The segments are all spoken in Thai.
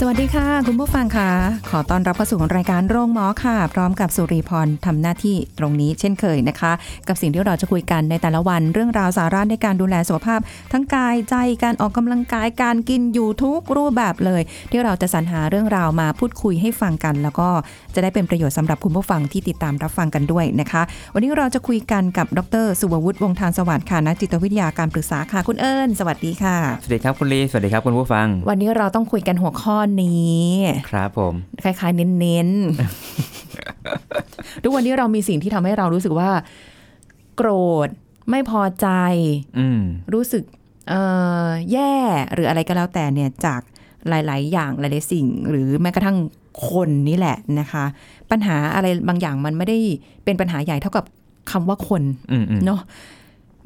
สวัสดีค่ะ คุณผู้ฟังค่ะ ขอต้อนรับเข้าสู่รายการโรงหมอค่ะ พร้อมกับสุริพรทำหน้าที่ตรงนี้เช่นเคยนะคะ กับสิ่งที่เราจะคุยกันในแต่ละวัน เรื่องราวสาระในการดูแลสุขภาพ ทั้งกายใจการออกกำลังกายการกินอยู่ทุกรูปแบบเลย ที่เราจะสรรหาเรื่องราวมาพูดคุยให้ฟังกัน แล้วก็จะได้เป็นประโยชน์สำหรับคุณผู้ฟังที่ติดตามรับฟังกันด้วยนะคะ วันนี้เราจะคุยกันกับดร สุวัวุฒิวงศ์ทานสวัสดิ์ค่ะนักจิตวิทยาการปรึกษาค่ะคุณเอิญสวัสดีค่ะสวัสดีครับคุณลีสวัสดีครับคุณผู้ฟัง วันนี้เราต้องคุยกันหัวข้อนี้ ครับผม คล้ายๆ เน้นๆ ทุกวันนี้เรามีสิ่งที่ทำให้เรารู้สึกว่า โกรธไม่พอใจอืมรู้สึกเอ่อแย่หรืออะไรก็แล้วแต่เนี่ยจากหลาย ๆ อย่างหลายๆสิ่ง หรือแม้กระทั่งคนนี่แหละนะคะ ปัญหาอะไรบางอย่างมันไม่ได้เป็นปัญหาใหญ่เท่ากับคำว่าคนอืมอืมเนาะ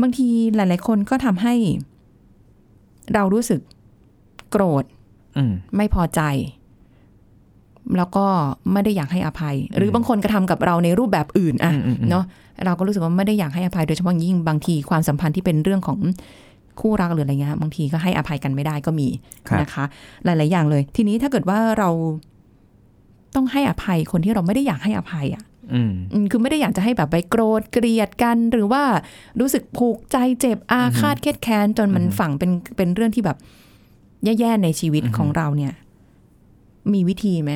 บางทีหลาย ๆ คนก็ทำให้ เรารู้สึกโกรธอืม ไม่พอใจ แล้วก็ไม่ได้อยากให้อภัย หรือบางคนกระทำกับเราในรูปแบบอื่นอะอืมอืมอืมเนาะเราก็รู้สึกว่าไม่ได้อยากให้อภัยโดยเฉพาะยิ่งบางทีความสัมพันธ์ที่เป็นเรื่องของคู่รักหรืออะไรเงี้ยบางทีก็ให้อภัยกันไม่ได้ก็มีครับนะคะ หลาย ๆ อย่างเลย ทีนี้ถ้าเกิดว่าเราต้องให้อภัยคนที่เราไม่ได้อยากให้อภัยอะอืมอืมคือไม่ได้อยากจะให้แบบไปโกรธเกลียดกัน หรือว่ารู้สึกผูกใจเจ็บอาฆาตเครียดแค้นจนมันอือฮึฝังเป็นเป็นเรื่องที่แบบ แย่ๆในชีวิตอือฮึของเราเนี่ย มีวิธีไหม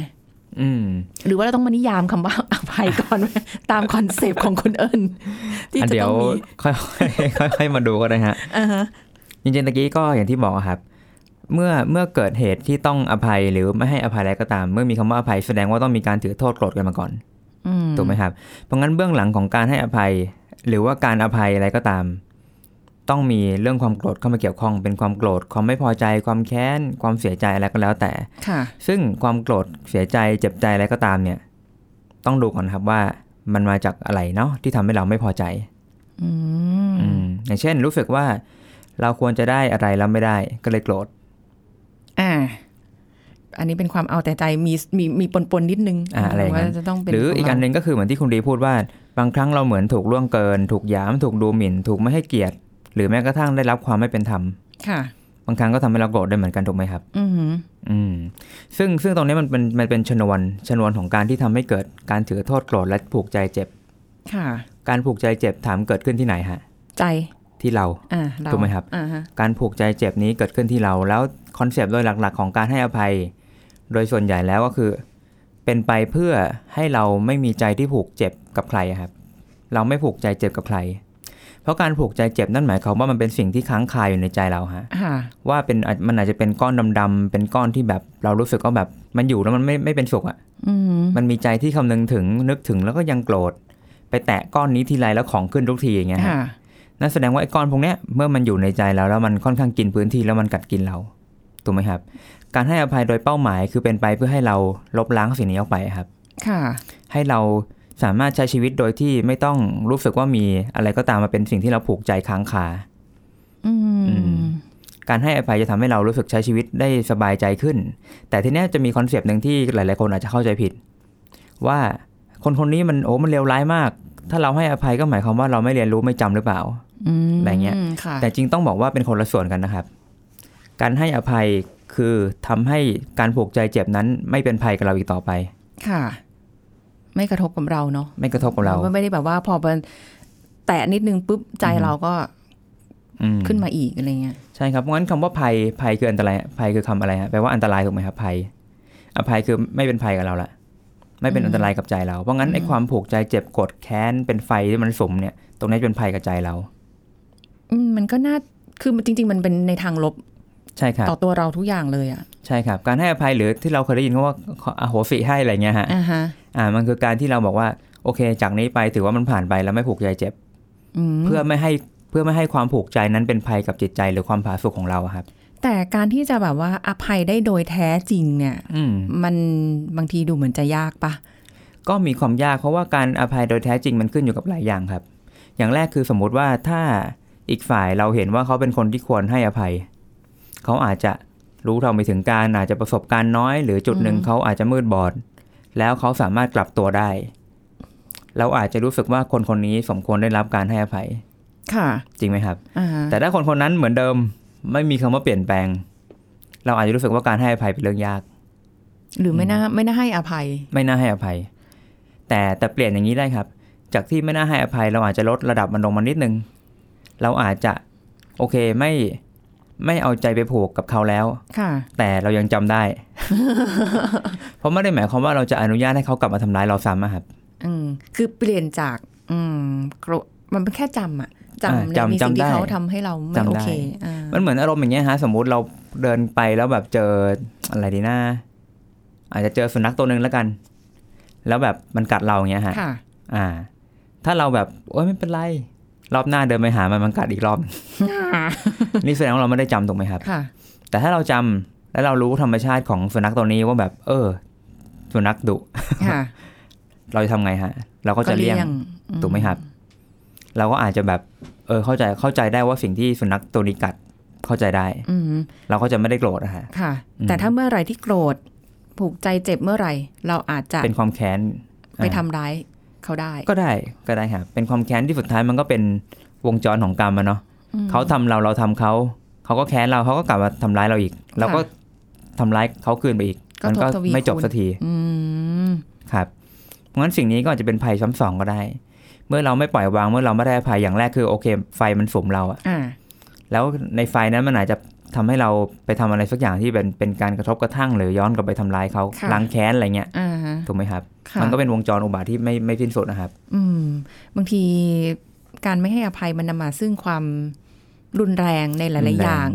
อืมหรือว่าเราต้องมานิยามคำว่าอภัยก่อนไหมตามคอนเซปต์ของคุณเอิญที่อะจะเดี๋ยต้วองมีค่อยค่อยค่อยๆมาดูก็ได้ฮะอ่าฮะจริงๆตะกี้ก็อย่างที่บอกอะครับ เมื่อเมื่อเกิดเหตุที่ต้องอภัยหรือไม่ให้อภัยอะไรก็ตาม เมื่อมีคำว่าอภัยแสดงว่าต้องมีการถือโทษโกรธกันมาก่อนอืมถูกไหมครับ เพราะงั้นเบื้องหลังของการให้อภัย หรือว่าการอภัยอะไรก็ตาม ต้องมีเรื่องความโกรธเข้ามาเกี่ยวข้องเป็นความโกรธความไม่พอใจความแค้นความเสียใจอะไรก็แล้วแต่ค่ะซึ่งความโกรธเสียใจเจ็บใจอะไรก็ตามเนี่ย ต้องดูก่อนครับว่ามันมาจากอะไรเนาะที่ทำให้เราไม่พอใจอืมอืมอย่างเช่น รู้สึกว่า เราควรจะได้อะไรแล้วไม่ได้ก็เลยโกรธอ่าอันนี้เป็นความเอาแต่ใจมีมีมีปนปนๆนิดนึงอ่าอะไรอย่างนั้นว่าจะต้องเป็นหรือขงอีกอันหเรานึ่งก็คือเหมือนที่คุณดีพูดว่า บางครั้งเราเหมือนถูกล่วงเกิน ถูกหยามถูกดูหมิ่น ถูกไม่ให้เกียรติ หรือแม้กระทั่งได้รับความไม่เป็นธรรมค่ะ บางครั้งก็ทำให้เราโกรธได้เหมือนกันถูกไหมครับ อือหืออืมซึ่งซึ่งตรงนี้มันเป็นมันเป็นชนวนชนวนของการที่ทำให้เกิดการถือโทษโกรธและผูกใจเจ็บ ค่ะ การผูกใจเจ็บถามเกิดขึ้นที่ไหนฮะ ใจที่เราอ่าเราถูกไหมครับอ่าฮะการผูกใจเจ็บนี้เกิดขึ้นที่เรา แล้วคอนเซปต์โดยหลัก ๆ ของการให้อภัย โดยส่วนใหญ่แล้วก็คือ เป็นไปเพื่อให้เราไม่มีใจที่ผูกเจ็บกับใครอะครับ เราไม่ผูกใจเจ็บกับใคร เพราะการผูกใจเจ็บนั่นหมายความว่ามันเป็นสิ่งที่ค้างคาอยู่ในใจเราฮะค่ะว่าเป็นอาจมันอาจจะเป็นก้อนดำๆเป็นก้อนที่แบบเรารู้สึกว่าแบบมันอยู่แล้วมันไม่ไม่เป็นสุขอะ่ะอืมมันมีใจที่คำนึงถึงนึกถึงแล้วก็ยังโกรธไปแตะก้อนนี้ทีไรแล้วของขึ้นทุกทีอย่างเงี้ยฮะค่ะนั่นแสดงว่าไอ้ก้อนพวกเนี้ยเมื่อมันอยู่ในใจเราแล้วมันค่อนข้างกินพื้นที่แล้วมันกัดกินเราถูกไหมครับ การให้อภัยโดยเป้าหมายคือเป็นไปเพื่อให้เราลบล้างสิ่งนี้ออกไปครับ ค่ะ ให้เรา สามารถใช้ชีวิตโดยที่ไม่ต้องรู้สึกว่ามีอะไรก็ตามมาเป็นสิ่งที่เราผูกใจค้างคาอือืมมการให้อภัยจะทำให้เรารู้สึกใช้ชีวิตได้สบายใจขึ้น แต่ทีเนี้ยจะมี concept หนึ่งที่หลาย ๆ คนอาจจะเข้าใจผิด ว่าคนคนนี้มันโอ้มันเลวร้ายมาก ถ้าเราให้อภัยก็หมายความว่าเราไม่เรียนรู้ไม่จำหรือเปล่าอืมอะไรเงี้ยค่ะแต่จริงต้องบอกว่าเป็นคนละส่วนกันนะครับ การให้อภัยคือทำให้การผูกใจเจ็บนั้นไม่เป็นภัยกับเราอีกต่อไป ค่ะ ไม่กระทบกับเราเนาะไม่กระทบกับเราไม่ได้แบบว่าพอมันแตะนิดนึงปุ๊บใจอือฮึเราก็อืมขึ้นมาอีกอะไรเงี้ยใช่ครับเพราะงั้นคำว่าภัยภัยคืออันตรายภัยคือคำอะไรฮะแปลว่าอันตรายถูกไหมครับภัยอภัยคือไม่เป็นภัยกับเราละไม่เป็นอันตรายกับใจเราเพราะงั้นไอ้ความผูกใจเจ็บกดแค้นเป็นไฟที่มันสมเนี่ย ตรงนี้เป็นภัยกับใจเราอืมมันก็น่าคือจริง ๆ มันเป็นในทางลบใช่ครับต่อตัวเราทุกอย่างเลยอะ ใช่ครับ การให้อภัยหรือที่เราเคยได้ยินเขาว่าอโหสิให้อะไรเงี้ยฮะ อ่าฮะอ่ามันคือการที่เราบอกว่าโอเค จากนี้ไปถือว่ามันผ่านไปแล้วไม่ผูกใจเจ็บอืมเพื่อไม่ให้เพื่อไม่ให้ความผูกใจนั้นเป็นภัยกับจิตใจหรือความผาสุกของเราอะครับ แต่การที่จะแบบว่าอภัยได้โดยแท้จริงเนี่ยอืมมันบางทีดูเหมือนจะยากปะก็มีความยากเพราะว่าการอภัยโดยแท้จริงมันขึ้นอยู่กับหลายอย่างครับ อย่างแรกคือสมมุติว่าถ้าอีกฝ่ายเราเห็นว่าเขาเป็นคนที่ควรให้อภัย เขาอาจจะรู้เท่าไม่ถึงการอาจจะประสบการณ์น้อย หรือจุดหนึ่งอืมเขาอาจจะมืดบอด แล้วเขาสามารถกลับตัวได้ เราอาจจะรู้สึกว่าคนคนนี้สมควรได้รับการให้อภัย ค่ะ จริงไหมครับอ่าแต่ถ้าคนคนนั้นเหมือนเดิมไม่มีคำว่าเปลี่ยนแปลง เราอาจจะรู้สึกว่าการให้อภัยเป็นเรื่องยาก หรือไม่น่าไม่น่าให้อภัย ไม่น่าให้อภัย แต่แต่เปลี่ยนอย่างนี้ได้ครับ จากที่ไม่น่าให้อภัย เราอาจจะลดระดับมันลงมานิดนึง เราอาจจะ โอเคไม่ ไม่เอาใจไปผูกกับเขาแล้วค่ะแต่เรายังจำได้ เพราะไม่ได้หมายความว่าเราจะอนุญาตให้เขากลับมาทำร้ายเราซ้ำอะครับ อืมคือเปลี่ยนจาก อืมโกรธมันเป็นแค่จำอะจำอ่าในจำมีสิ่งจำได้ที่เขาทำให้เราไม่จำได้โอเคอ่ามันเหมือนอารมณ์อย่างเงี้ยฮะ สมมุติเราเดินไปแล้วแบบเจออะไรดีนะอาจจะเจอสุนัขตัวหนึ่งแล้วกัน แล้วแบบมันกัดเราอย่างเงี้ยฮะค่ะอ่า ถ้าเราแบบโอ้ยไม่เป็นไร รอบหน้าเดินไปหามันมันกัดอีกรอบ นี่แสดงว่าเราไม่ได้จำถูกไหมครับค่ะแต่ถ้าเราจำแล้วเรารู้ธรรมชาติของสุนัขตัวนี้ว่าแบบ เออ สุนัขดุค่ะเราจะทำไงฮะ เราก็จะเลี่ยงอืถูกไหมครับ เราก็อาจจะแบบ เออ เข้าใจเข้าใจได้ว่าสิ่งที่สุนัขตัวนี้กัดเข้าใจได้ อืมเราก็จะไม่ได้โกรธอะฮะค่ะอืมแต่ถ้าเมื่อไหร่ที่โกรธผูกใจเจ็บเมื่อไหร่ เราอาจจะเป็นความแค้นไปอ่าทำร้าย เขาได้ ก็ได้ก็ได้ครับเป็นความแค้นที่สุดท้ายมันก็เป็นวงจรของกรรมอะเนาะอืมเขาทำเราเราทำเขาเขาก็แค้นเราเขาก็กลับมาทำร้ายเราอีกเราก็ทำร้ายเขาคืนไปอีกก็มันก็ทบทวีไม่จบคูณสักทีอืมครับ เพราะงั้นสิ่งนี้ก็อาจจะเป็นภัยซ้ำสองก็ได้ เมื่อเราไม่ปล่อยวางเมื่อเราไม่ได้อภัยอย่างแรกคือโอเค ไฟมันสุมเราอะอ่าแล้วในไฟนั้นมันอาจจะ ทำให้เราไปทำอะไรสักอย่างที่เป็นเป็นการกระทบกระทั่ง หรือย้อนกลับไปทำร้ายเขาค่ะล้างแค้นอะไรเงี้ยอ่าถูกไหมครับค่ะมันก็เป็นวงจรอุบาทที่ไม่ไม่สิ้นสุดนะครับ อืม บางทีการไม่ให้อภัยมันนำมาซึ่งความรุนแรงในหรุลายนๆแรงอย่าง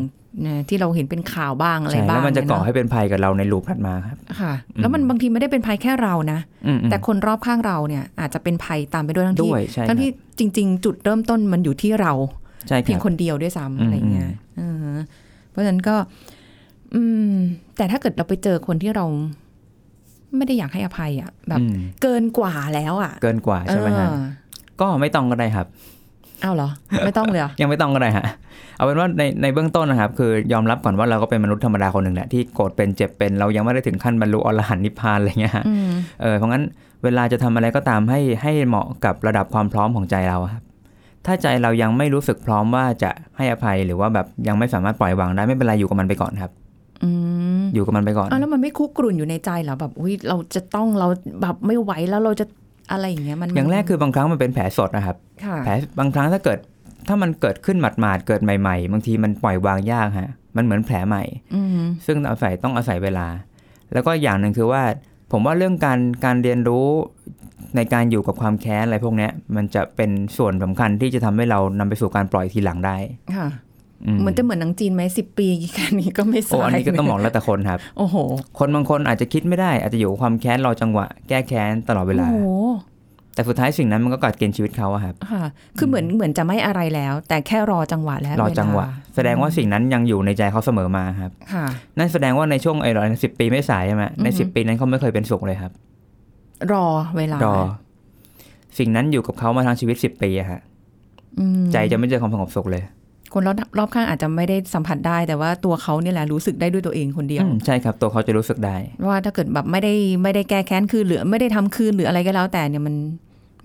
นะที่เราเห็นเป็นข่าวบ้างอะไรใช่บ้างแล้วมันจะก่อเยให้เป็นภัยกับเราในลูปถัดมาครับค่ะอืมแล้วมันบางทีไม่ได้เป็นภัยแค่เรานะอืมอืมแต่คนรอบข้างเราเนี่ย อาจจะเป็นภัยตามไปด้วยทั้งที่ด้วยใช่คทั้รังบที่จริง ๆ จุดเริ่มต้นมันอยู่ที่เราใช่คเพียรังบคนเดียวด้วยซ้ำอืมอะไรเงี้ยเออเพ ราะฉะนั้นก็ อืม แต่ถ้าเกิดเราไปเจอคนที่เราไม่ได้อยากให้อภัยอะ แบบอืมเกินกว่าแล้วอะ เกินกว่าใช่ไหมฮะเออก็ไม่ต้องก็ได้ครับเอาเหรอ ไม่ต้องเลยเหรอยังไม่ต้องก็ได้ฮะเอาเป็นว่าในในเบื้องต้นนะครับ คือยอมรับก่อนว่าเราก็เป็นมนุษย์ธรรมดาคนหนึ่งแหละที่โกรธเป็นเจ็บเป็นเรายังไม่ได้ถึงขั้นบรรลุอรหันต์นิพพานอะไรเงี้ยฮะอืมเออเพราะงั้นเวลาจะทำอะไรก็ตามให้ให้เหมาะกับระดับความพร้อมของใจเราครับ ถ้าใจเรายังไม่รู้สึกพร้อมว่าจะให้อภัยหรือว่าแบบยังไม่สามารถปล่อยวางได้ไม่เป็นไรอยู่กับมันไปก่อนครับอืมอยู่กับมันไปก่อนอ้าวแล้วมันไม่คุกกรุ่นอยู่ในใจเหรอแบบอุ้ยเราจะต้องเราแบบไม่ไหวแล้วเราจะอะไรอย่างเงี้ยมันอย่างแรกคือบางครั้งมันเป็นแผลสดนะครับค่ะแผลบางครั้งถ้าเกิดถ้ามันเกิดขึ้นหมาดๆเกิดใหม่ๆ บางทีมันปล่อยวางยากฮะมันเหมือนแผลใหม่อืมซึ่งอาศัยต้องอาศัยเวลา แล้วก็อย่างหนึ่งคือว่า ผมว่าเรื่องการการเรียนรู้ในการอยู่กับความแค้นอะไรพวกเนี้ยมันจะเป็นส่วนสำคัญที่จะทำให้เรานำไปสู่การปล่อยทีหลังได้ ค่ะอืเหมือนจะเหมือนหนังจีนไหมสิบปีแค่นี้ก็ไม่โอ้สายอันนี้ก็ต้องบอกแล้วแต่คนครับ โอ้โห คนบางคนอาจจะคิดไม่ได้ อาจจะอยู่กับความแค้นรอจังหวะ แก้แค้นตลอดเวลา โอ้โห แต่สุดท้ายสิ่งนั้นมันก็กัดเกณฑ์ชีวิตเขาอะครับค่ะคือเหมือนเหมือนจะไม่อะไรแล้ว แต่แค่รอจังหวะและรอเาจังหวะ แสดงว่าสิ่งนั้นยังอยู่ในใจเขาเสมอมาครับค่ะนั่นแสดงว่าในช่วงไอ้ร้อยสิบปีไม่สายใช่ไหมในอือฮึสิบปีนั้นเขาไม่เคยเป็นสุขเลยครับ รอเวลารอ สิ่งนั้นอยู่กับเขามาทั้งชีวิตสิบปีอะฮะอืมใจจะไม่เจอความสงบสุขเลย คนรอบรอบข้างอาจจะไม่ได้สัมผัสได้ แต่ว่าตัวเขาเนี่ยแหละรู้สึกได้ด้วยตัวเองคนเดียวอืมใช่ครับ ตัวเขาจะรู้สึกได้ ว่าถ้าเกิดแบบไม่ได้ไม่ได้แก้แค้นคืนหรือไม่ได้ทำคืนหรืออะไรก็แล้วแต่เนี่ยมัน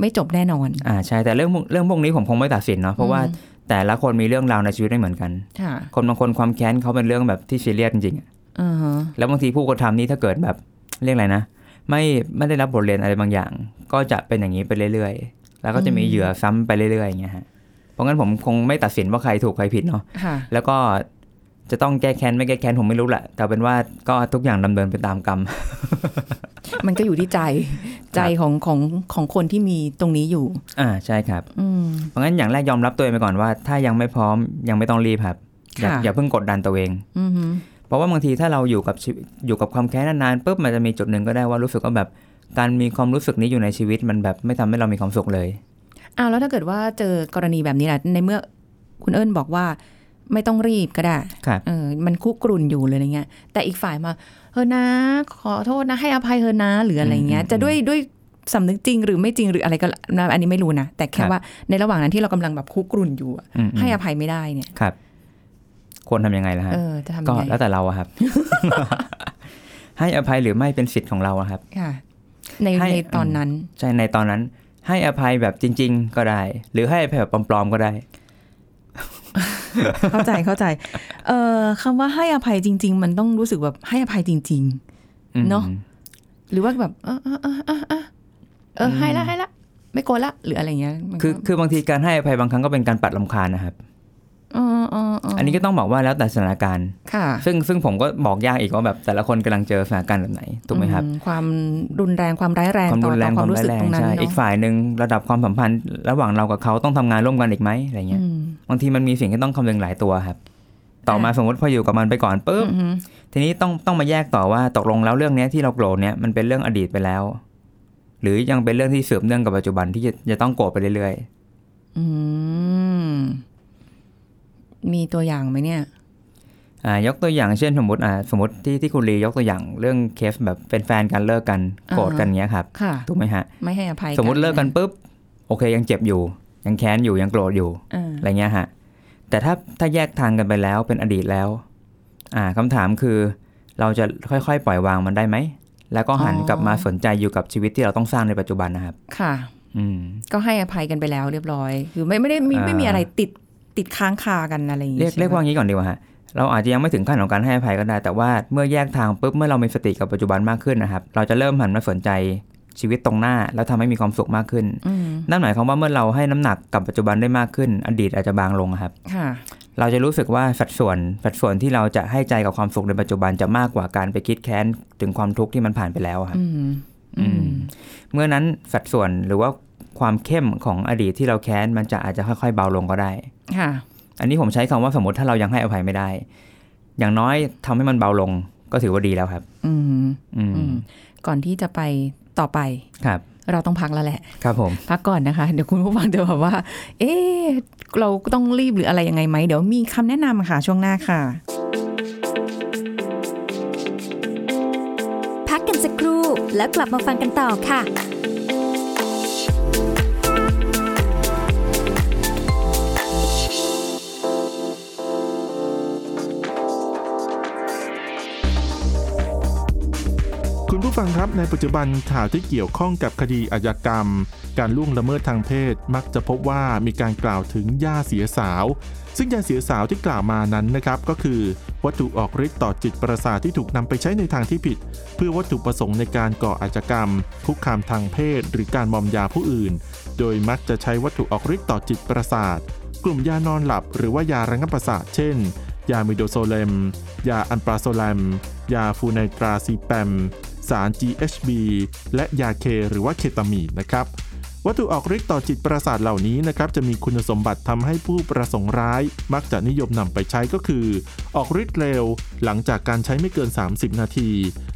ไม่จบแน่นอน อ่าใช่แต่เรื่องพวกเรื่องพวกนี้ผมคงไม่ตัดสินเนาะเพราะว่าอืมแต่ละคนมีเรื่องราวในชีวิตไม่เหมือนกันค่ะคนบางคนความแค้นเขาเป็นเรื่องแบบที่ซีเรียสจริงๆอะอ่าฮะแล้วบางทีผู้กระทำนี้ถ้าเกิดแบบเรียกอะไรนะ ไม่ไม่ได้รับบทเรียนอะไรบางอย่าง ก็จะเป็นอย่างนี้ไปเรื่อยๆ แล้วก็จะมีเหยื่อซ้ำไปเรื่อยๆอย่างเงี้ยฮะเพราะงั้นผมคงไม่ตัดสินว่าใครถูกใครผิดเนาะค่ะแล้วก็ จะต้องแก้แค้นไม่แก้แค้นผมไม่รู้แหละแต่เป็นว่าก็ทุกอย่างดำเนินไปตามกรรม มันก็อยู่ที่ใจใจของของของคนที่มีตรงนี้อยู่ อ่าใช่ครับอืมเพราะงั้นอย่างแรกยอมรับตัวเองไปก่อนว่า ถ้ายังไม่พร้อมยังไม่ต้องรีบครับ อย่าค่ะอย่าเพิ่งกดดันตัวเองอืมฮึเพราะว่าบางทีถ้าเราอยู่กับชีวิตอยู่กับความแค้นนานๆปุ๊บมันจะมีจุดหนึ่งก็ได้ว่ารู้สึกว่าแบบการมีความรู้สึกนี้อยู่ในชีวิตมันแบบไม่ทำให้เรามีความสุขเลยอ้าวแล้วถ้าเกิดว่าเจอกรณีแบบนี้แหละในเมื่อคุณเอิญบอกว่า ไม่ต้องรีบก็ได้ครับเออมันคุกรุ่นอยู่เลยอะไรเงี้ย แต่อีกฝ่ายมาเฮอนะ ขอโทษนะให้อภัยเฮอนะหรืออะไรเงี้ยอืมจะด้วยด้วยสำนึกจริงหรือไม่จริงหรืออะไรก็นะอันนี้ไม่รู้นะ แต่แค่ครับว่าในระหว่างนั้นที่เรากำลังแบบคุกรุ่นอยู่อะอืมอืมให้อภัยไม่ได้เนี่ยครับ ควรทำยังไงล่ะฮะเออจะทำก็ยังไงแล้วแต่เราอะครับ ให้อภัยหรือไม่เป็นสิทธิ์ของเราอะครับค่ะในให้ในตอนนั้น ใช่ในตอนนั้น ให้อภัยแบบจริง ๆ ก็ได้ หรือให้อภัยแบบปลอมๆก็ได้ เข้าใจเข้าใจ เอ่อคำว่าให้อภัยจริง ๆ มันต้องรู้สึกแบบให้อภัยจริงอืมเนอะๆหรือว่าแบบเออเออเออเออเออเออให้ละให้ละไม่โกรธละหรืออะไรเงี้ยมันก็คือคือบางทีการให้อภัยบางครั้งก็เป็นการปัดลำคาญนะครับเออเออเอันนี้ก็ต้องบอกว่าแล้วแต่สถานการณ์ ค่ะ ซึ่งซึ่งผมก็บอกยากอีกว่าแบบแต่ละคนกำลังเจอสถานการณ์แบบไหน ถูกไหมครับอืความรุนแรงความร้ายแรงความต่รุอนแรต่องความรู้สึกร้ายตรงนั้นใช่เนาะอีกฝ่ายหนึ่งระดับความสัมพันธ์ ระหว่างเรากับเขาต้องทำงานร่วมกันอีกไหมอะไรเงี้ยอืม บางทีมันมีสิ่งที่ต้องคำนึงหลายตัวครับ ต่อมาสมมติพออยู่กับมันไปก่อนปุ๊บอืมทีนี้ต้องต้องมาแยกต่อว่าตกลงแล้วเรื่องเนี้ยที่เราโกรธเนี้ยมันเป็นเรื่องอดีตไปแล้ว หรือยังเป็นเรื่องที่สืบเนื่องกับปัจจุบันที่จะจะต้องโกรธไปเรื่อยอืมมีตัวอย่างไหมเนี่ยๆอ่ายกตัวอย่างเช่นสมมติอ่าสมมติที่ที่คุณลียกตัวอย่างเรื่องเคสแบบเป็นแฟนกันเลิกกันโกรธกันเงี้ยครับค่ะถูกไหมฮะไม่ให้อภัยสมมติเลิกกันปุ๊บโอเคยังเจ็บอยู่ ยังแค้นอยู่ยังโกรธอยู่เอออะไรเงี้ยฮะแต่ถ้าถ้าแยกทางกันไปแล้วเป็นอดีตแล้ว อ่าคำถามคือ เราจะค่อยๆ ปล่อยวางมันได้ไหมแล้วก็หันกลับมาสนใจอยู่กับชีวิตที่เราต้องสร้างในปัจจุบันนะครับ ค่ะ อืม ก็ให้อภัยกันไปแล้วเรียบร้อย คือไม่ไม่ได้มีอ่าไม่มีอะไรติดติดค้างคากันอะไรอย่างเรียกใช่ไหมเรียกว่างี้ก่อนดีกว่าฮะเราอาจจะยังไม่ถึงขั้นของการให้อภัยก็ได้ แต่ว่าเมื่อแยกทางปุ๊บเมื่อเรามีสติกับปัจจุบันมากขึ้นนะครับ เราจะเริ่มหันมาสนใจ ชีวิตตรงหน้า แล้วทำให้มีความสุขมากขึ้นอืมนั่นหมายความว่าเมื่อเราให้น้ำหนักกับปัจจุบันได้มากขึ้น อดีตอาจจะบางลงครับค่ะเราจะรู้สึกว่าสัดส่วนสัดส่วนที่เราจะให้ใจกับความสุขในปัจจุบันจะมากกว่าการไปคิดแค้นถึงความทุกข์ที่มันผ่านไปแล้วครับอืมอืมเมื่อนั้นสัดส่วนหรือว่าความเข้มของอดีตที่เราแค้นมันจะอาจจะค่อยๆเบาลงก็ได้ค่ะ อันนี้ผมใช้คำว่าสมมติถ้าเรายังให้อภัยไม่ได้ อย่างน้อยทำให้มันเบาลงก็ถือว่าดีแล้วครับ อืมอืมอืมก่อนที่จะไป ต่อไปครับ เราต้องพักแล้วแหละ ครับผม พักก่อนนะคะ เดี๋ยวคุณผู้ฟังจะแบบว่า เอ๊ะเราต้องรีบหรืออะไรยังไงไหม เดี๋ยวมีคำแนะนำค่ะช่วงหน้าค่ะ พักกันสักครู่แล้วกลับมาฟังกันต่อค่ะ ผู้ฟังครับในปัจจุบันข่าวที่เกี่ยวข้องกับคดีอาญากรรม การล่วงละเมิดทางเพศ มักจะพบว่ามีการกล่าวถึงยาเสียสาว ซึ่งยาเสียสาวที่กล่าวมานั้นนะครับก็คือ วัตถุออกฤทธิ์ต่อจิตประสาทที่ถูกนำไปใช้ในทางที่ผิด เพื่อวัตถุประสงค์ในการก่ออาชญากรรมคุกคามทางเพศ หรือการมอมยาผู้อื่น โดยมักจะใช้วัตถุออกฤทธิ์ต่อจิตประสาท กลุ่มยานอนหลับ หรือว่ายาระงับประสาทเช่น ยามิโดโซเลม ยาอันปราโซแลม ยาฟูไนตราซีแปม สาร GHB และยาเคหรือว่าเคตามีนนะครับ วัตถุออกฤทธิ์ต่อจิตประสาทเหล่านี้นะครับจะมีคุณสมบัติทำให้ผู้ประสงค์ร้าย มักจะนิยมนำไปใช้ก็คือ ออกฤทธิ์เร็ว หลังจากการใช้ไม่เกิน 30 นาที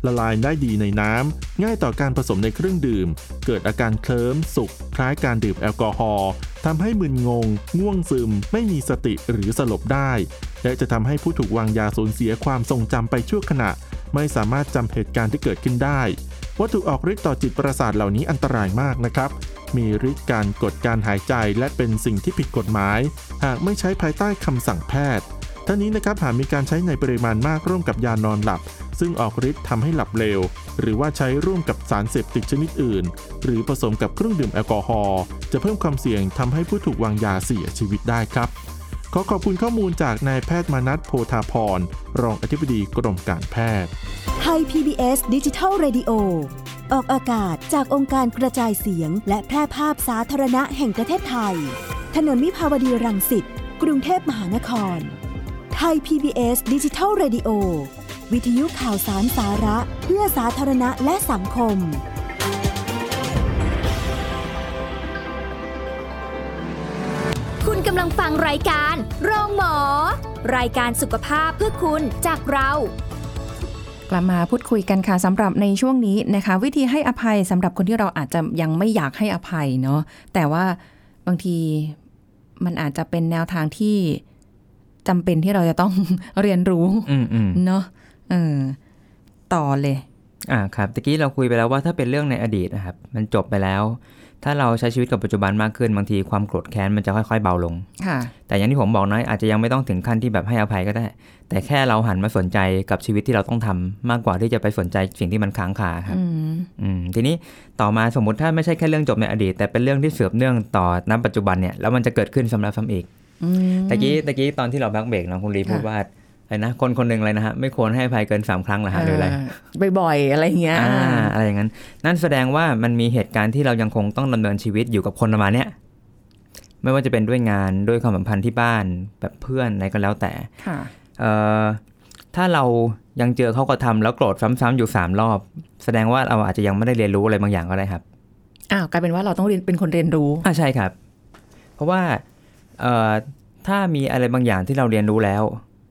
ละลายได้ดีในน้ำง่ายต่อการผสมในเครื่องดื่ม เกิดอาการเคลิ้มสุขคล้ายการดื่มแอลกอฮอล์ทำให้มึนงง ง่วงซึม ไม่มีสติหรือสลบได้ และจะทำให้ผู้ถูกวางยาสูญเสียความทรงจำไปชั่วขณะ ไม่สามารถจำเหตุการณ์ที่เกิดขึ้นได้ วัตถุออกฤทธิ์ต่อจิตประสาทเหล่านี้อันตรายมากนะครับ มีฤทธิ์การกดการหายใจและเป็นสิ่งที่ผิดกฎหมาย หากไม่ใช้ภายใต้คำสั่งแพทย์ทั้งนี้นะครับหากมีการใช้ในปริมาณมากร่วมกับยานอนหลับ ซึ่งออกฤทธิ์ทำให้หลับเร็ว หรือว่าใช้ร่วมกับสารเสพติดชนิดอื่น หรือผสมกับเครื่องดื่มแอลกอฮอล์จะเพิ่มความเสี่ยงทำให้ผู้ถูกวางยาเสียชีวิตได้ครับ ขอขอบคุณข้อมูลจากนายแพทย์มานัทโพธาพร รองอธิบดีกรมการแพทย์ ไทย PBS ดิจิทัล Radio ออกอากาศจากองค์การกระจายเสียง และแพร่ภาพสาธารณะแห่งประเทศไทย ถนนวิภาวดีรังสิต กรุงเทพมหานคร ไทย PBS ดิจิทัล Radio วิทยุข่าวสารสาระ เพื่อสาธารณะและสังคม คุณกำลังฟังรายการ โรงหมอ รายการสุขภาพเพื่อคุณจากเรา กลับมาพูดคุยกันค่ะสำหรับในช่วงนี้นะคะ วิธีให้อภัยสำหรับคนที่เราอาจจะยังไม่อยากให้อภัยเนาะแต่ว่าบางทีมันอาจจะเป็นแนวทางที่จำเป็นที่เราจะต้องเรียนรู้อืมอืมเนาะเออต่อเลย อ่าครับตะกี้เราคุยไปแล้วว่าถ้าเป็นเรื่องในอดีตนะครับ มันจบไปแล้ว ถ้าเราใช้ชีวิตกับปัจจุบันมากขึ้นบางทีความโกรธแค้นมันจะค่อยๆเบาลงค่ะแต่อย่างที่ผมบอกนะอาจจะยังไม่ต้องถึงขั้นที่แบบให้อภัยก็ได้ แต่แค่เราหันมาสนใจกับชีวิตที่เราต้องทำมากกว่าที่จะไปสนใจสิ่งที่มันค้างคาครับอืมอืมทีนี้ต่อมาสมมติถ้าไม่ใช่แค่เรื่องจบในอดีต แต่เป็นเรื่องที่เสือบเนื่องต่อณปัจจุบันเนี่ยแล้วมันจะเกิดขึ้นซ้ำแล้วซ้ำอีกอืมตะกี้ตะกี้ตอนที่เราแบ็กเบรกน้องคุณลีพูดค่ะว่า อะไรนะคนคนหนึ่งเลยนะฮะไม่ควรให้อภัยเกินสามครั้งเหรอฮะหรืออะไรบ่อยๆอะไรเงี้ยอ่าอะไรอย่างนั้น นั่นแสดงว่ามันมีเหตุการณ์ที่เรายังคงต้องดำเนินชีวิตอยู่กับคนประมาณเนี้ยไม่ว่าจะเป็นด้วยงานด้วยความสัมพันธ์ที่บ้านแบบเพื่อนอะไรก็แล้วแต่ค่ะเอ่อถ้าเรายังเจอเขากระทำแล้วโกรธซ้ำๆอยู่สามรอบ แสดงว่าเราอาจจะยังไม่ได้เรียนรู้อะไรบางอย่างก็ได้ครับอ้าวกลายเป็นว่าเราต้องเรียนเป็นคนเรียนรู้อ่าใช่ครับ เพราะว่าเอ่อถ้ามีอะไรบางอย่างที่เราเรียนรู้แล้ว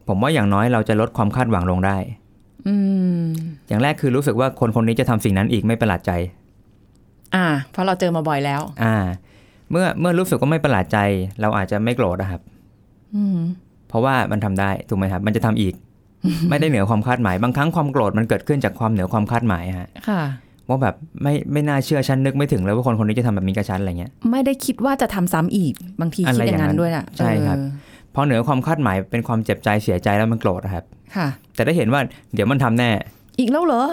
ผมว่าอย่างน้อยเราจะลดความคาดหวังลงได้ อืม อย่างแรกคือรู้สึกว่าคนคนนี้จะทำสิ่งนั้นอีกไม่ประหลาดใจ อ่า เพราะเราเจอมาบ่อยแล้ว อ่า เมื่อเมื่อรู้สึกว่าไม่ประหลาดใจ เราอาจจะไม่โกรธนะครับ อืมเพราะว่ามันทำได้ถูกไหมครับ มันจะทำอีก ไม่ได้เหนือความคาดหมาย บางครั้งความโกรธมันเกิดขึ้นจากความเหนือความคาดหมายฮะ ค่ะว่าแบบไม่ไม่น่าเชื่อฉันนึกไม่ถึงเลยว่าคนคนนี้จะทำแบบนี้กับฉันอะไรเงี้ย ไม่ได้คิดว่าจะทำซ้ำอีกบางทีอะไรคิดอย่างนั้นอย่างนั้นด้วยน่ะใช่ครับเออ พอเหนือความคาดหมายเป็นความเจ็บใจเสียใจแล้วมันโกรธนะครับ ค่ะ แต่ได้เห็นว่าเดี๋ยวมันทำแน่ อีกแล้วเหรอ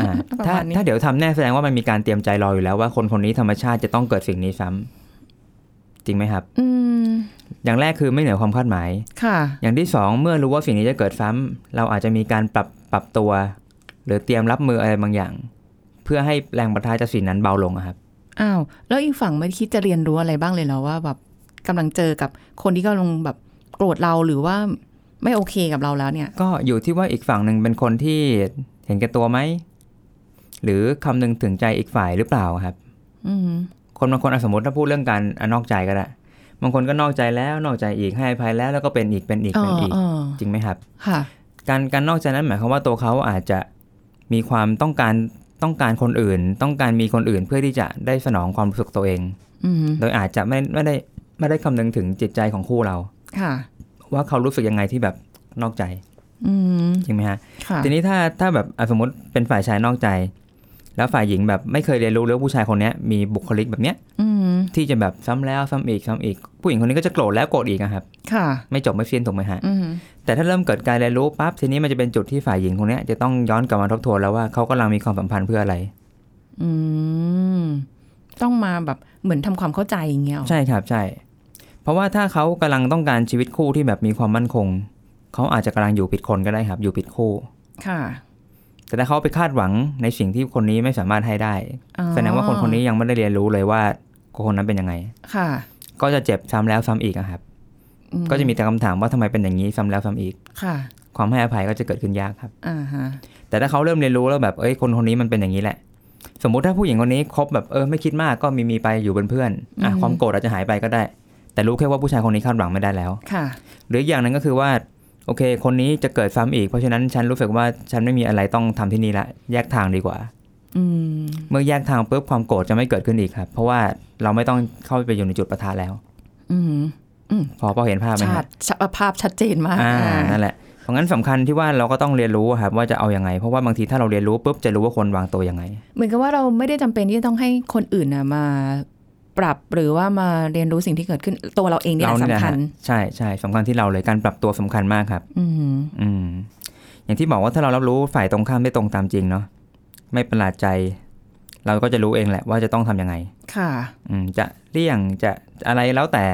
อ่าประถ้ามาณนี้ถ้าเดี๋ยวทำแน่แสดงว่ามันมีการเตรียมใจรออยู่แล้วว่าคนคนนี้ธรรมชาติจะต้องเกิดสิ่งนี้ซ้ำจริงไหมครับ อืมอย่างแรกคือไม่เหนือความคาดหมาย ค่ะ อย่างที่สองเมื่อรู้ว่าสิ่งนี้จะเกิดซ้ำเราอาจจะมีการปรับปรับตัว หรือเตรียมรับมืออะไรบางอย่าง เพื่อให้แรงประทะจากสิ่งนั้นเบาลงอะครับ อ้าว แล้วอีกฝั่งไม่คิดจะเรียนรู้อะไรบ้างเลยเหรอว่าแบบกำลังเจอกับคนที่กำลังแบบ โกรธเราหรือว่าไม่โอเคกับเราแล้วเนี่ย ก็อยู่ที่ว่าอีกฝั่งหนึ่งเป็นคนที่เห็นแก่ตัวไหม หรือคำนึงถึงใจอีกฝ่ายหรือเปล่าครับอืมคนบางคนอะสมมติถ้าพูดเรื่องการอะนอกใจก็ได้บางคนก็นอกใจแล้วนอกใจอีกให้อภัยแล้วแล้วก็เป็นอีกเป็นอีกอ๋เป็นออีกอ๋อจริงไหมครับ ค่ะ การการนอกใจนั้นหมายความว่าตัวเขาอาจจะมีความต้องการต้องการคนอื่น ต้องการมีคนอื่นเพื่อที่จะได้สนองความรู้สึกตัวเองอืมโดยอาจจะไม่ไม่ได้ไม่ได้คำนึงถึงจิตใจของคู่เราค่ะ ว่าเขารู้สึกยังไงที่แบบนอกใจอืมจริงไหมฮะค่ะทีนี้ถ้าถ้าแบบอะสมมติเป็นฝ่ายชายนอกใจ แล้วฝ่ายหญิงแบบไม่เคยเรียนรู้เลยว่าผู้ชายคนเนี้ยมีบุคลิกแบบเนี้ยอืมที่จะแบบซ้ำแล้วซ้ำอีกซ้ำอีก ผู้หญิงคนนี้ก็จะโกรธแล้วโกรธอีกอะครับ ค่ะ ไม่จบไม่สิ้นถูกไหมฮะอืมแต่ถ้าเริ่มเกิดการเรียนรู้ปั๊บทีนี้มันจะเป็นจุดที่ฝ่ายหญิงคนเนี้ยจะต้องย้อนกลับมาทบทวนแล้วว่าเขากำลังมีความสัมพันธ์เพื่ออะไร อืมต้องมาแบบเหมือนทำความเข้าใจอย่างเงี้ยหรอใช่ครับใช่ เพราะว่าถ้าเขากำลังต้องการชีวิตคู่ที่แบบมีความมั่นคง เขาอาจจะกำลังอยู่ผิดคนก็ได้ครับ อยู่ผิดคู่ ค่ะ แต่ถ้าเขาไปคาดหวังในสิ่งที่คนนี้ไม่สามารถให้ได้อ๋อแสดงว่าคนคนนี้ยังไม่ได้เรียนรู้เลยว่าคนนั้นเป็นยังไง ค่ะ ก็จะเจ็บซ้ำแล้วซ้ำอีกอะครับอืก็จะมีแต่คำถามว่าทำไมเป็นอย่างนี้ซ้ำแล้วซ้ำอีก ค่ะ ความให้อภัยก็จะเกิดขึ้นยากครับอ่าฮะแต่ถ้าเขาเริ่มเรียนรู้แล้วแบบเอ้ยคนคนนี้มันเป็นอย่างนี้แหละสมมุติถ้าผู้หญิงคนนี้คบแบบเออไม่คิดมากก็มีมีไปอยู่เป็นเพื่อนอะความโกรธอาจจะหายไปก็ได้ แต่รู้แค่ว่าผู้ชายคนนี้คาดหวังไม่ได้แล้วค่ะหรืออีกอย่างหนึงก็คือว่าโอเค คนนี้จะเกิดซ้ำอีก เพราะฉะนั้นฉันรู้สึกว่าฉันไม่มีอะไรต้องทำที่นี่ละ แยกทางดีกว่าอืมเมื่อแยกทางปุ๊บความโกรธจะไม่เกิดขึ้นอีกครับ เพราะว่าเราไม่ต้องเข้าไปอยู่ในจุดปะทะแล้วอืมพอพอเห็นภาพไหมชาฮะติชาภาพชัดเจนมากอ่าอ่านั่นแหละเพราะงั้นสำคัญที่ว่าเราก็ต้องเรียนรู้ครับว่าจะเอายังไง เพราะว่าบางทีถ้าเราเรียนรู้ปุ๊บจะรู้ว่าคนวางตัวยังไง เหมือนกับว่าเราไม่ได้จำเป็นที่จะต้องให้คนอื่นนะมา ปรับหรือว่ามาเรียนรู้สิ่งที่เกิดขึ้นตัวเราเองนี่แหละเรานี่แหละสำคัญฮะใช่ใช่สำคัญที่เราเลยการปรับตัวสำคัญมากครับ อืมอืมอย่างที่บอกว่าถ้าเรารับรู้ฝ่ายตรงข้ามไม่ตรงตามจริงเนาะไม่ประหลาดใจ เราก็จะรู้เองแหละว่าจะต้องทำยังไง ค่ะ อืมจะเลี่ยงจะอะไรแล้วแต่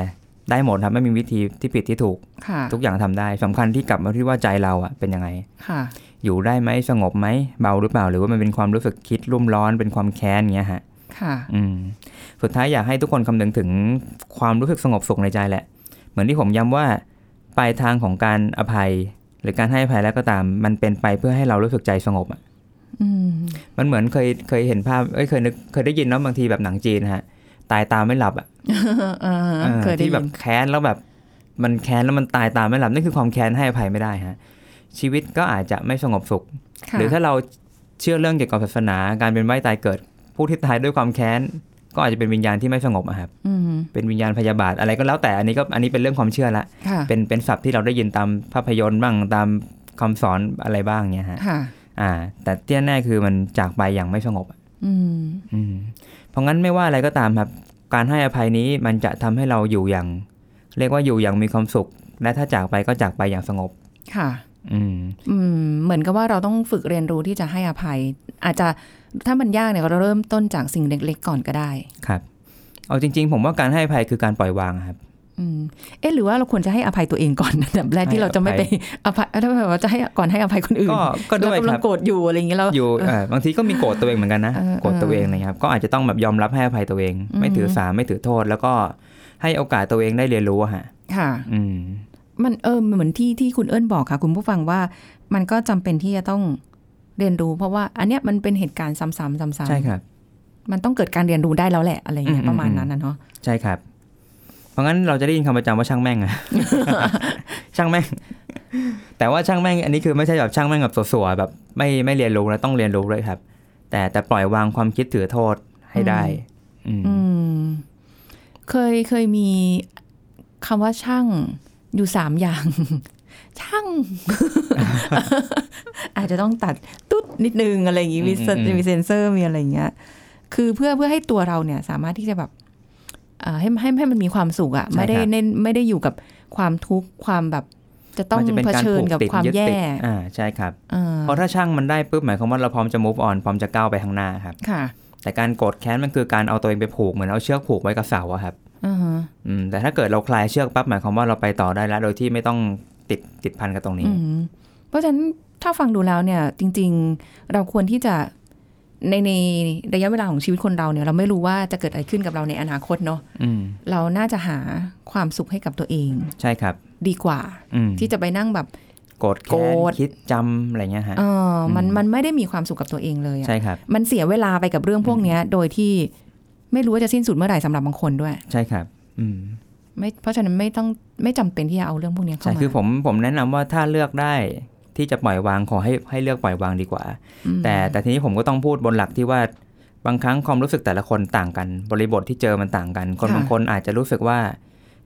ได้หมดครับไม่มีวิธีที่ผิดที่ถูกค่ะทุกอย่างทำได้สำคัญที่กลับมาที่ว่าใจเราอะเป็นยังไงค่ะอยู่ได้ไหมสงบไหมเบาหรือเปล่า หรือว่ามันเป็นความรู้สึกคิดรุ่มร้อนเป็นความแค้นเงี้ยฮะ ค่ะอืมสุดท้ายอยากให้ทุกคนคำนึงถึงความรู้สึกสงบสุขในใจแหละ เหมือนที่ผมย้ำว่าปลายทางของการอภัย หรือการให้อภัยแล้วก็ตาม มันเป็นไปเพื่อให้เรารู้สึกใจสงบอะอืมมันเหมือนเคยเคยเห็นภาพเอ้ยเคยนึกเคยได้ยินเนาะบางทีแบบหนังจีนฮะ ตายตามไม่หลับอะเออเออเคยได้ที่แบยิบนแค้นแล้วแบบ มันแค้นแล้วมันตายตามไม่หลับนั่นคือความแค้นให้อภัยไม่ได้ฮะ ชีวิตก็อาจจะไม่สงบสุขค่ะหรือถ้าเราเชื่อเรื่องเกี่ยวกับศาสนาการเป็นว่ายตายเกิด ผู้ที่ตายด้วยความแค้นก็อาจจะเป็นวิญญาณที่ไม่สงบอะครับอืมเป็นวิญญาณพยาบาทอะไรก็แล้วแต่อันนี้ก็อันนี้เป็นเรื่องความเชื่อละค่ะเป็นเป็นศัพท์ที่เราได้ยินตามภาพยนตร์บ้างตามคำสอนอะไรบ้างเนี่ยฮะค่ะอ่า แต่ที่แน่ๆคือมันจากไปอย่างไม่สงบอะอืมอืมเพราะงั้นไม่ว่าอะไรก็ตามครับ การให้อภัยนี้มันจะทำให้เราอยู่อย่าง เรียกว่าอยู่อย่างมีความสุข และถ้าจากไปก็จากไปอย่างสงบ ค่ะ อืม อืม เหมือนกับว่าเราต้องฝึกเรียนรู้ที่จะให้อภัย อาจจะ ถ้ามันยากเนี่ยเราเริ่มต้นจากสิ่งเล็กๆก่อนก็ได้ครับเอาจริง ๆ ผมว่าการให้อภัยคือการปล่อยวางครับอืมเอ๊ะหรือว่าเราควรจะให้อภัยตัวเองก่อนอันดับแรกที่เราจะไม่ไปอภัยถ้าแบบว่าจะให้ก่อนให้อภัยคนอื่นก็ก็ด้วยเรากำคลัรังบโกรธอยู่อะไรอย่างเงี้ยเราอยู่เอ่อบางทีก็มีโกรธตัวเองเหมือนกันนะเออโกรธตัวเองนะครับ ก็อาจจะต้องแบบยอมรับให้อภัยตัวเองอืมไม่ถือสาไม่ถือโทษ แล้วก็ให้โอกาสตัวเองได้เรียนรู้อะฮะค่ะ อืมมันเออเหมือนที่ที่คุณเอิญบอกค่ะ คุณผู้ฟังว่า มันก็จำเป็นที่จะต้อง เรียนรู้เพราะว่า อันเนี้ยมันเป็นเหตุการณ์ซ้ำๆซ้ำๆใช่ครับ มันต้องเกิดการเรียนรู้ได้แล้วแหละอะไรอย่างเงี้ยอืมประมาณอืมนั้นนะเนาะใช่ครับ เพราะงั้นเราจะได้ยินคำประจำว่าช่างแม่งอะช่างแม่ง แต่ว่าช่างแม่ง อันนี้คือไม่ใช่แบบช่างแม่งแบบสัวๆแบบไม่ไม่เรียนรู้แล้วต้องเรียนรู้เลยครับ แต่แต่ปล่อยวางความคิดถือโทษให้ได้ อืมอืมเคยเคยมีคำว่าช่างอยู่สามอย่าง ช่าง อาจจะต้องตัดตุ๊ดนิดนึงอะไรอย่างงี้มีเซนอืมอืมมีเซนเซอร์มีอะไรอย่างเงี้ย คือเพื่อเพื่อให้ตัวเราเนี่ยสามารถที่จะแบบเอ่อให้ให้ให้มันมีความสุขอะไม่ได้เน้นไม่ได้อยู่กับความทุกข์ความแบบจะต้องมันจะเป็นเผการชิญผูกกับติดความยึดแย่ติดอ่าใช่ครับเออเพราะถ้าช่างมันได้ปุ๊บหมายความว่าเราพร้อมจะ move on พร้อมจะก้าวไปข้างหน้าครับ ค่ะ แต่การโกรธแค้นมันคือการเอาตัวเองไปผูกเหมือนเอาเชือกผูกไว้กับเสาอะครับอือฮะอืมแต่ถ้าเกิดเราคลายเชือกปั๊บหมายความว่าเราไปต่อได้แล้ว โดยที่ไม่ต้อง ติดติดพันกับตรงนี้อืมเพราะฉะนั้นถ้าฟังดูแล้วเนี่ย จริง ๆ เราควรที่จะในในระยะเวลาของชีวิตคนเราเนี่ย เราไม่รู้ว่าจะเกิดอะไรขึ้นกับเราในอนาคตเนาะอืมเราน่าจะหาความสุขให้กับตัวเอง ใช่ครับ ดีกว่าอืมที่จะไปนั่งแบบโกรธโกรแค้นธคิดจำอะไรเงี้ยฮะเออมันอืมมันไม่ได้มีความสุขกับตัวเองเลยอะใช่ครับ มันเสียเวลาไปกับเรื่องพวกเนี้ย โดยที่ไม่รู้ว่าจะสิ้นสุดเมื่อไหร่สำหรับบางคนด้วย ใช่ครับ อืม ไม่เพราะฉะนั้นไม่ต้องไม่จำเป็นที่จะเอาเรื่องพวกเนี้ยเข้าใช่มาคือผมผมแนะนำว่าถ้าเลือกได้ที่จะปล่อยวางขอให้ให้เลือกปล่อยวางดีกว่าอืมแต่แต่ทีนี้ผมก็ต้องพูดบนหลักที่ว่าบางครั้งความรู้สึกแต่ละคนต่างกัน บริบทที่เจอมันต่างกัน คนบางคนอาจจะรู้สึกว่า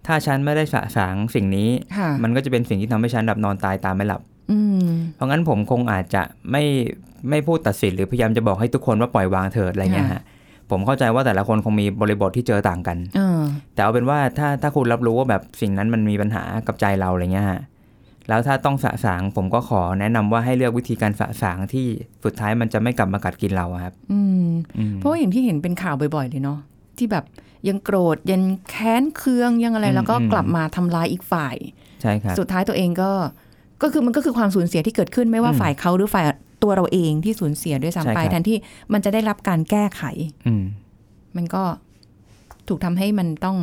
ถ้าฉันไม่ได้สะสางสิ่งนี้ค่ะมันก็จะเป็นสิ่งที่ทำให้ฉันแบบนอนตายตามไม่หลับอืมเพราะงั้นผมคงอาจจะไม่ไม่พูดตัดสินหรือพยายามจะบอกให้ทุกคนว่าปล่อยวางเถิดอะไรเงี้ยฮะ ผมเข้าใจว่าแต่ละคนคงมีบริบทที่เจอต่างกันเออแต่เอาเป็นว่าถ้าถ้าคุณรับรู้ว่าแบบสิ่งนั้นมันมีปัญหากับใจเราอะไรเงี้ยฮะแล้วถ้าต้องสะสางผมก็ขอแนะนำว่าให้เลือกวิธีการสะสางที่สุดท้ายมันจะไม่กลับมากัดกินเราอะครับอืมอืมเพราะว่าอย่างที่เห็นเป็นข่าวบ่อยๆเลยเนาะที่แบบยังโกรธยังแค้นเคืองยังอะไรอืมแล้วก็อืมกลับมาทำร้ายอีกฝ่าย ใช่ครับสุดท้ายตัวเองก็ก็คือมันก็คือความสูญเสียที่เกิดขึ้นไม่ว่าอืมฝ่ายเขาหรือฝ่าย ตัวเราเองที่สูญเสียด้วยใช่ซ้ำไปครับแทนที่มันจะได้รับการแก้ไขอืมมันก็ถูกทำให้มันต้อง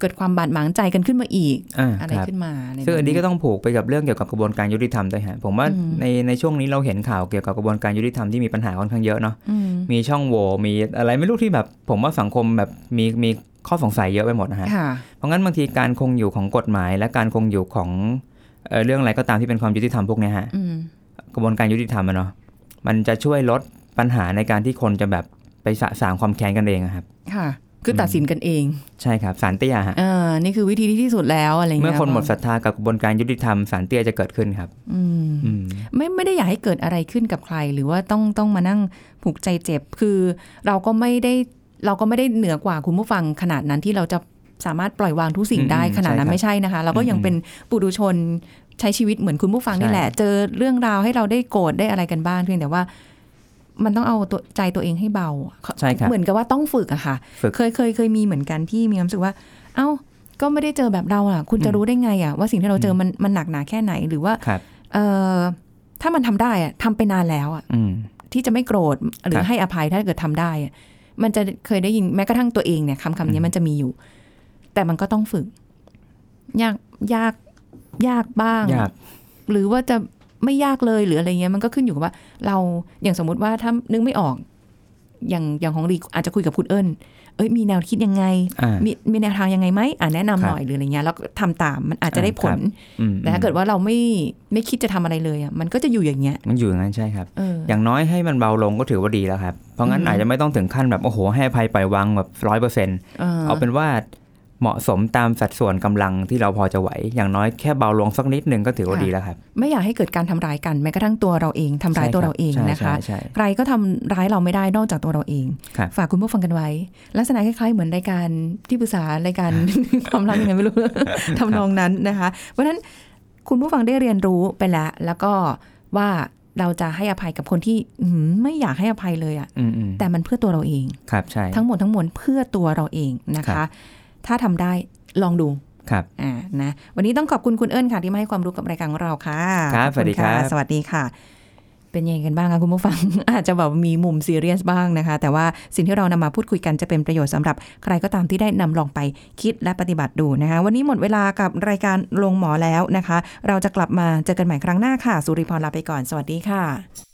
เกิดความบาดหมางใจกันขึ้นมาอีกอ่าอะไรครับขึ้นมาะไรซึ่งอันนี้แบบก็ต้องผูกไปกับเรื่องเกี่ยวกับกระบวนการยุติธรรมด้วยฮะผมว่าอืมในในช่วงนี้เราเห็นข่าวเกี่ยวกับกระบวนการยุติธรรมที่มีปัญหาค่อนข้างเยอะเนาะอืมมีช่องโหว่มีอะไรไม่รู้ที่แบบ ผมว่าสังคมแบบมีมีข้อสงสัยเยอะไปหมดนะฮะค่ะเพราะงั้นบางทีการคงอยู่ของกฎหมาย และการคงอยู่ของเอ่อเรื่องอะไรก็ตามที่เป็นความยุติธรรมพวกเนี้ยฮะอืม กระบวนการยุติธรรมอะเนาะมันจะช่วยลดปัญหาในการที่คนจะแบบไปสะสางความแค้นกันเองอะครับ ค่ะ คือตัดสินกันเอง ใช่ครับสารเตี้ยฮะอ่านี่คือวิธีที่ที่สุดแล้วอะไรเงี้ยเมื่อคนหมดศรัทธากับกระบวนการยุติธรรมสารเตี้ยจะเกิดขึ้นครับ อืมอืมไม่ไม่ได้อยากให้เกิดอะไรขึ้นกับใคร หรือว่าต้องต้องมานั่งผูกใจเจ็บ คือเราก็ไม่ได้เราก็ไม่ได้เหนือกว่าคุณผู้ฟังขนาดนั้นที่เราจะสามารถปล่อยวางทุกสิ่งได้อืมขนาดนั้นใช่ครับไม่ใช่นะคะ เราก็ยังอืมเป็นปุถุชน ใช้ชีวิตเหมือนคุณผู้ฟังนี่ใช่แหละ เจอเรื่องราวให้เราได้โกรธได้อะไรกันบ้างเพียงแต่ว่า มันต้องเอาตัวใจตัวเองให้เบาใช่ครับเหมือนกับว่าต้องฝึกอะค่ะฝึกเคยเคยเคยมีเหมือนกันที่มีความรู้สึกว่า เอ้าก็ไม่ได้เจอแบบเราอะคุณจะอืมรู้ได้ไงอะว่าสิ่งที่เราเจอมันมันหนักหนาแค่ไหนหรือว่าครับเอ่อถ้ามันทำได้อะทำไปนานแล้วอะอืมที่จะไม่โกรธหรืคอรับให้อภัยถ้าเกิดทำได้อะมันจะเคยได้ยินแม้กระทั่งตัวเองเนี่ยคำคำนี้อืมมันจะมีอยู่ แต่มันก็ต้องฝึก ยากยาก ยากบ้าง ยาก หรือว่าจะไม่ยากเลยหรืออะไรเงี้ยมันก็ขึ้นอยู่กับว่า เราอย่างสมมุติว่าถ้านึกไม่ออก อย่างอย่างของรีอาจจะคุยกับคุณเอิญเอ้ยมีแนวคิดยังไงอ่ามีมีแนวทางยังไงไหมอ่าแนะนำครับหน่อยหรืออะไรเงี้ยแล้วก็ทำตามมันอาจจะได้ผลอืมแต่ถ้าเกิดว่าเราไม่ไม่คิดจะทำอะไรเลยอะมันก็จะอยู่อย่างเงี้ย มันอยู่อย่างนั้นใช่ครับเอออย่างน้อยให้มันเบาลงก็ถือว่าดีแล้วครับ เพราะงั้นอืมอาจจะไม่ต้องถึงขั้นแบบโอ้โหให้อภัยปล่อยวางแบบร้อยเปอร์เซ็นต์เออเอาเป็นว่า เหมาะสมตามสัดส่วนกำลังที่เราพอจะไหว อย่างน้อยแค่เบาลงสักนิดนึงก็ถือว่าค่ะดีแล้วครับ ไม่อยากให้เกิดการทำร้ายกันแม้กระทั่งตัวเราเองทำร้ายตัวเราเองใช่นะคะใช่ใช่ใครก็ทำร้ายเราไม่ได้นอกจากตัวเราเองครับฝากคุณผู้ฟังกันไว้ ลักษณะคล้ายๆเหมือนรายการที่ปรึกษารายการความรักยังไงไม่รู้ทำนองนั้นนะคะ เพราะฉะนั้นคุณผู้ฟังได้เรียนรู้ไปแล้ว แล้วก็ว่าเราจะให้อภัยกับคนที่อื้อหือไม่อยากให้อภัยเลยอะอืมอืมแต่มันเพื่อตัวเราเองครับใช่ทั้งหมดทั้งมวลเพื่อตัวเราเองนะครัคะบ ถ้าทำได้ลองดูครับอ่านะวันนี้ต้องขอบคุณคุณเอิญค่ะ ที่มาให้ความรู้กับรายการของเราค่ะครับขอณสวัสดีครับะสวัสดีค่ะ เป็นยังไงกันบ้างคะคุณผู้ฟัง อาจจะแบบมีมุมซีเรียสบ้างนะคะ แต่ว่าสิ่งที่เรานำมาพูดคุยกันจะเป็นประโยชน์สำหรับใครก็ตามที่ได้นำลองไปคิดและปฏิบัติดูนะคะ วันนี้หมดเวลากับรายการลงหมอแล้วนะคะ เราจะกลับมาเจอกันใหม่ครั้งหน้าค่ะ สุริพรลาไปก่อน สวัสดีค่ะ